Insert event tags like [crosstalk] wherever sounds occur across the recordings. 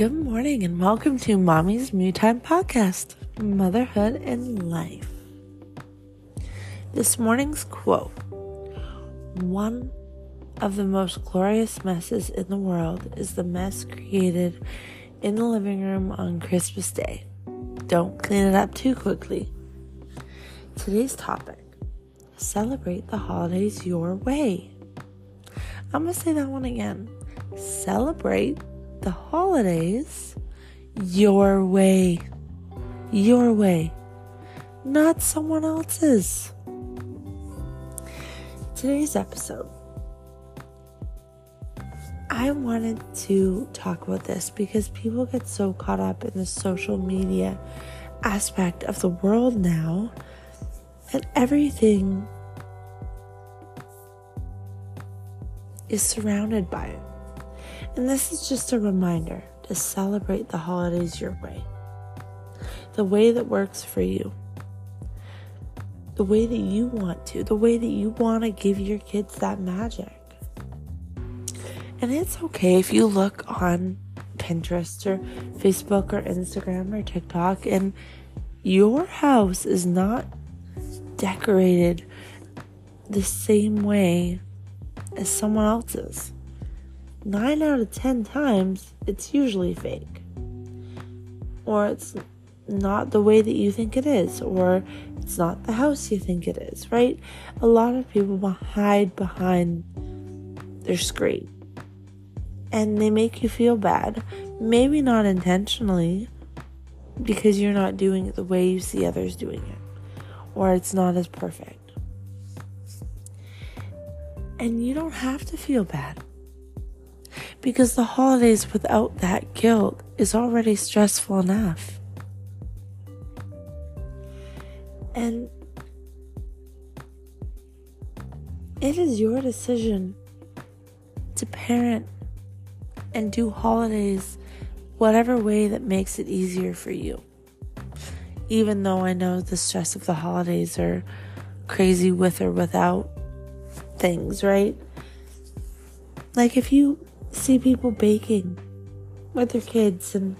Good morning and welcome to Mommy's Moo Time Podcast Motherhood and Life. This morning's quote One of the most glorious messes in the world is the mess created in the living room on Christmas Day. Don't clean it up too quickly. Today's topic celebrate the holidays your way. I'm going to say that one again. Celebrate the holidays your way. Your way, not someone else's. Today's episode, I wanted to talk about this because people get so caught up in the social media aspect of the world now and everything is surrounded by it. And this is just a reminder to celebrate the holidays your way. The way that works for you. The way that you want to. The way that you want to give your kids that magic. And it's okay if you look on Pinterest or Facebook or Instagram or TikTok and your house is not decorated the same way as someone else's. Nine out of ten times, it's usually fake. Or it's not the way that you think it is, or it's not the house you think it is, right? A lot of people will hide behind their screen and they make you feel bad. Maybe not intentionally because you're not doing it the way you see others doing it, or it's not as perfect. And you don't have to feel bad. Because the holidays without that guilt is already stressful enough. And it is your decision to parent and do holidays whatever way that makes it easier for you. Even though I know the stress of the holidays are crazy with or without things, right? Like if you see people baking with their kids and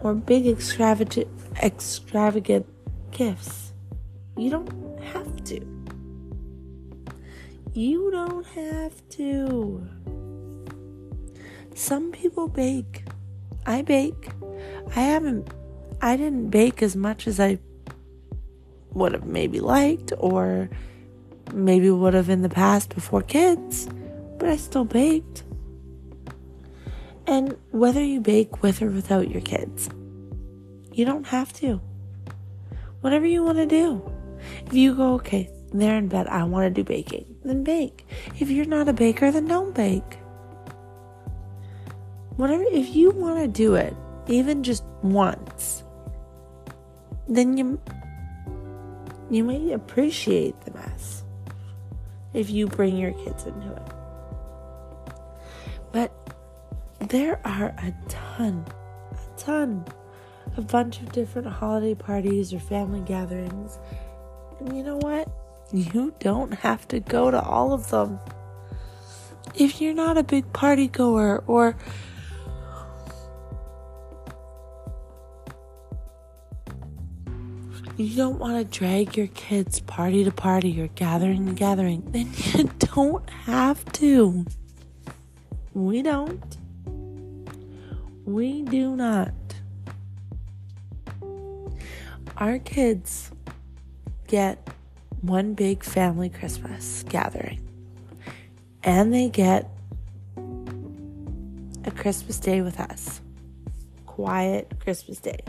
or big extravagant extravagant gifts. You don't have to. You don't have to. Some people bake. I bake. I haven't I didn't bake as much as I would have maybe liked or maybe would have in the past before kids, but I still baked. And whether you bake with or without your kids, you don't have to. Whatever you want to do. If you go, okay, they're in bed, I want to do baking, then bake. If you're not a baker, then don't bake. Whatever, if you want to do it, even just once, then you you may appreciate the mess if you bring your kids into it. But there are a ton, a ton, a bunch of different holiday parties or family gatherings. And you know what? You don't have to go to all of them. If you're not a big party goer or you don't want to drag your kids party to party or gathering to gathering, then you [laughs] don't have to. We don't. We do not. Our kids get one big family Christmas gathering, and they get a Christmas day with us. Quiet Christmas day.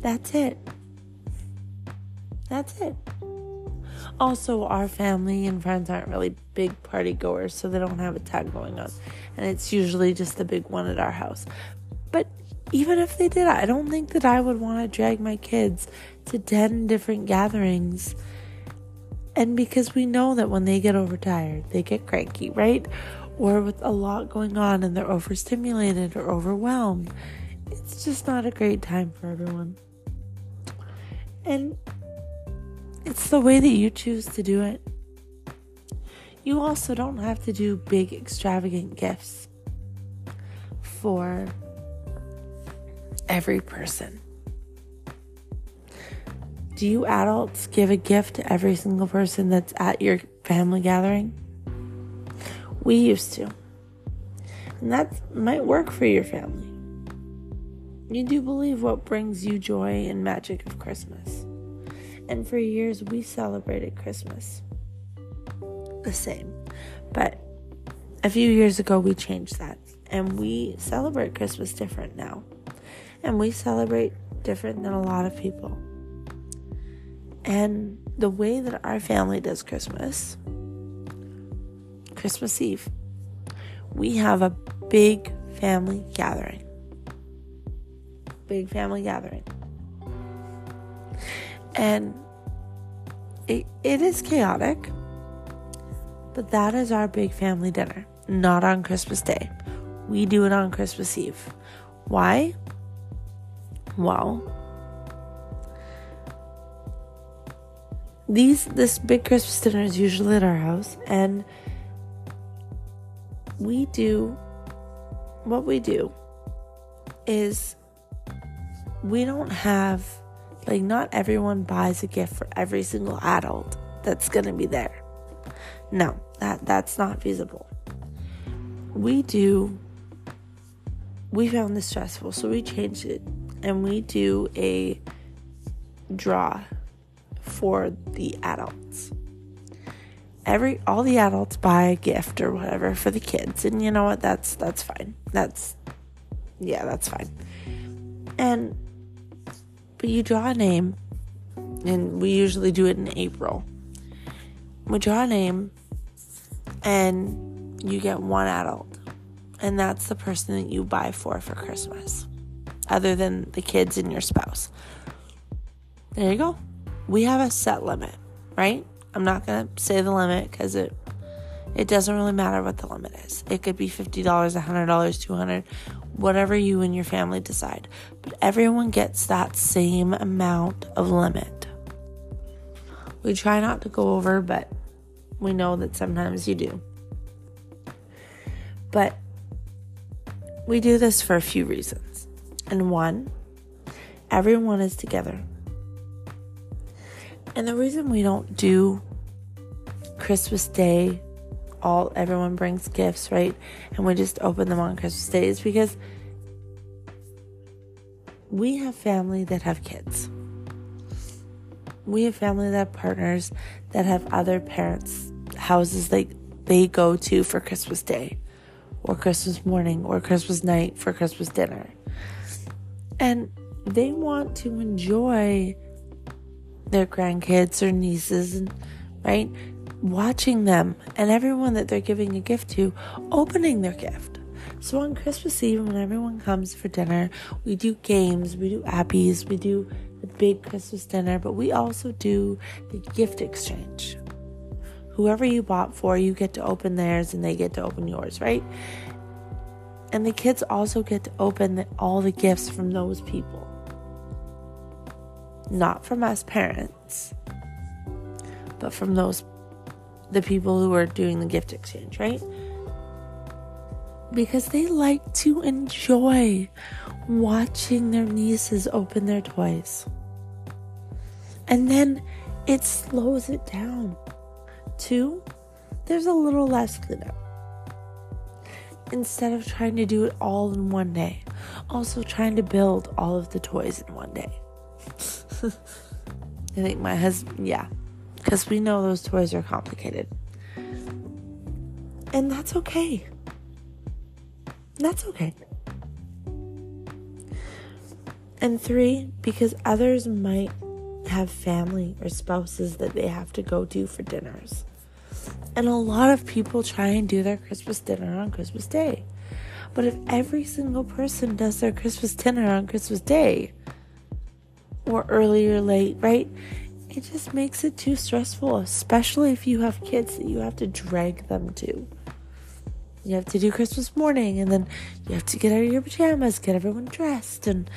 That's it. That's it. Also, our family and friends aren't really big party goers, so they don't have a tag going on. And it's usually just the big one at our house. But even if they did, I don't think that I would want to drag my kids to 10 different gatherings. And because we know that when they get overtired, they get cranky, right? Or with a lot going on and they're overstimulated or overwhelmed, it's just not a great time for everyone. And it's the way that you choose to do it. You also don't have to do big, extravagant gifts. for every person. Do you adults give a gift to every single person that's at your family gathering? We used to. And that might work for your family. You do believe what brings you joy and magic of Christmas. And for years, we celebrated Christmas the same. But a few years ago, we changed that. And we celebrate Christmas different now. And we celebrate different than a lot of people. And the way that our family does Christmas, Christmas Eve, we have a big family gathering. Big family gathering. And it, it is chaotic, but that is our big family dinner, not on Christmas Day. We do it on Christmas Eve. Why? Well, these this big Christmas dinner is usually at our house, and we do what we do is we don't have like not everyone buys a gift for every single adult that's to be there. No, that that's not feasible. We do we found this stressful, so we changed it and we do a draw for the adults. Every all the adults buy a gift or whatever for the kids, and you know what? That's that's fine. That's yeah, that's fine. And but you draw a name, and we usually do it in April. We draw a name, and you get one adult, and that's the person that you buy for for Christmas, other than the kids and your spouse. There you go we have a set limit, right? I'm not to say the limit because it it doesn't really matter what the limit is. It could be $50, a $100, 200, whatever you and your family decide. But everyone gets that same amount of limit. We try not to go over, but we know that sometimes you do. But we do this for a few reasons. And one, everyone is together. And the reason we don't do Christmas Day, all everyone brings gifts, right? And we just open them on Christmas Day is because we have family that have kids. We have family that have partners that have other parents' houses like they go to for Christmas Day or Christmas morning or Christmas night for Christmas dinner. And they want to enjoy their grandkids or nieces and right watching them and everyone that they're giving a gift to opening their gift. So on christmas eve when everyone comes for dinner we do games we do appies we do the big christmas dinner but we also do the gift exchange. Whoever you bought for you get to open theirs and they get to open yours right? And the kids also get to open the, all the gifts from those people. Not from us parents, but from those the people who are doing the gift exchange, right? Because they like to enjoy watching their nieces open their toys. And then it slows it down. Two, there's a little less cleanup. Instead of trying to do it all in one day, also trying to build all of the toys in one day. [laughs] I think my husband, yeah, because we know those toys are complicated. And that's okay. That's okay. And three, because others might have family or spouses that they have to go to for dinners. And a lot of people try and do their Christmas dinner on Christmas Day. But if every single person does their Christmas dinner on Christmas Day, or early or late, right? It just makes it too stressful, especially if you have kids that you have to drag them to. You have to do Christmas morning and then you have to get out of your pajamas, get everyone dressed, and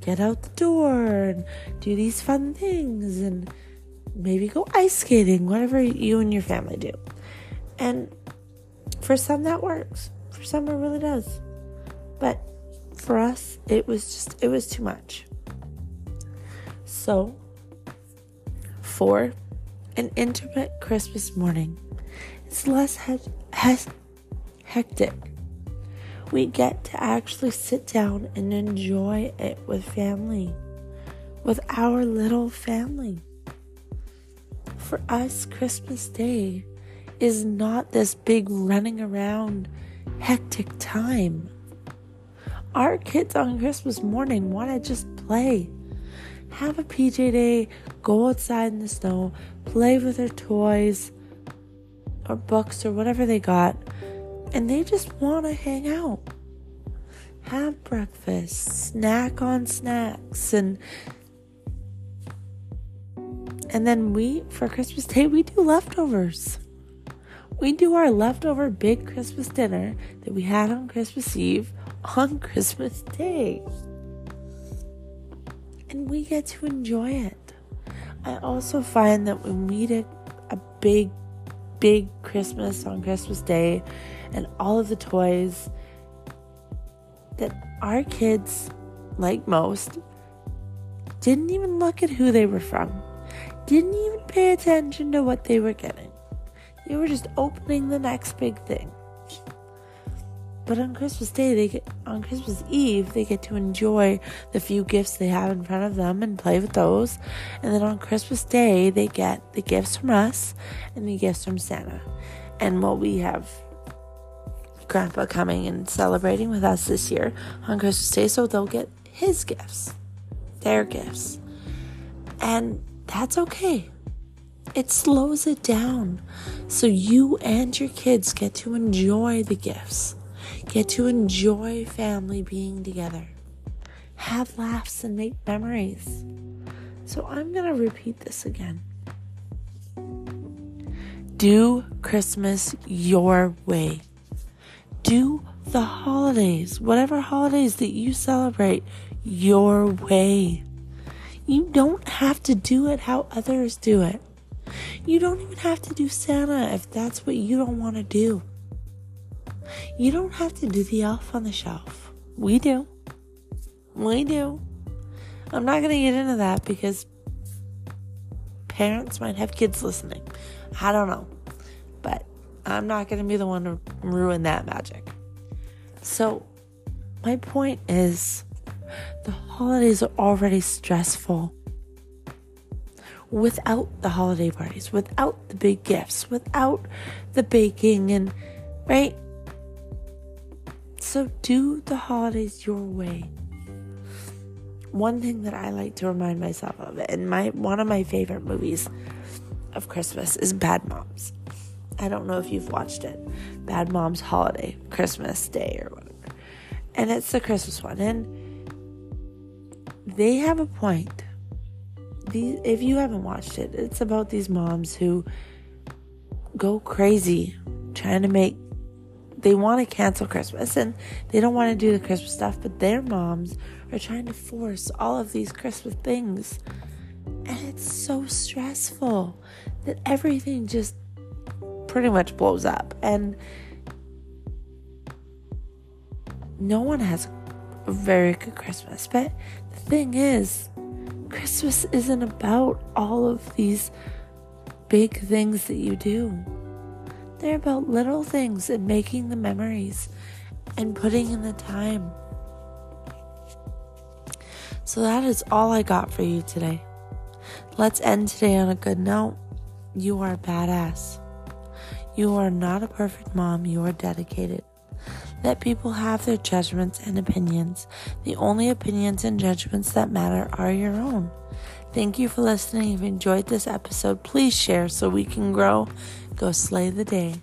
get out the door and do these fun things and maybe go ice skating, whatever you and your family do. And for some, that works. For some, it really does. But for us, it was just, it was too much. So, for an intimate Christmas morning, it's less he- he- hectic. We get to actually sit down and enjoy it with family, with our little family. For us, Christmas Day is not this big running around hectic time. Our kids on Christmas morning want to just play. Have a PJ day, go outside in the snow, play with their toys or books or whatever they got, and they just want to hang out. Have breakfast, snack on snacks, and and then we for Christmas Day we do leftovers. We do our leftover big Christmas dinner that we had on Christmas Eve on Christmas Day. And we get to enjoy it. Also find that when we did a big, big Christmas on Christmas Day and all of the toys, that our kids, like most, didn't even look at who they were from, didn't even pay attention to what they were getting. They were just opening the next big thing. But on Christmas Day, they get on Christmas Eve, they get to enjoy the few gifts they have in front of them and play with those. And then on Christmas Day, they get the gifts from us and the gifts from Santa. And what we have Grandpa coming and celebrating with us this year on Christmas Day, so they'll get his gifts, their gifts. And that's okay. It slows it down so you and your kids get to enjoy the gifts Get to enjoy family being together. Have laughs and make memories. So I'm going to repeat this again. Do Christmas your way. Do the holidays, whatever holidays that you celebrate, your way. You don't have to do it how others do it. You don't even have to do Santa if that's what you don't want to do. You don't have to do the elf on the shelf. We do. We do. I'm not going to get into that because parents might have kids listening. I don't know. But I'm not going to be the one to ruin that magic. So, my point is the holidays are already stressful. Without the holiday parties, without the big gifts, without the baking, and right? So do the holidays your way. One thing that I like to remind myself of, and my one of my favorite movies of Christmas is Bad Moms. I don't know if you've watched it. Bad Moms Holiday, Christmas Day or whatever. And it's the Christmas one. And they have a point. These, if you haven't watched it, it's about these moms who go crazy trying to make they want to cancel Christmas and they don't want to do the Christmas stuff, but their moms are trying to force all of these Christmas things. And it's so stressful that everything just pretty much blows up. And no one has a very good Christmas. But the thing is, Christmas isn't about all of these big things that you do. They're about little things and making the memories and putting in the time. So that is all I got for you today. Let's end today on a good note. You are badass. You are not a perfect mom, you are dedicated. Let people have their judgments and opinions. The only opinions and judgments that matter are your own. Thank you for listening. If you enjoyed this episode, please share so we can grow. Go slay the day.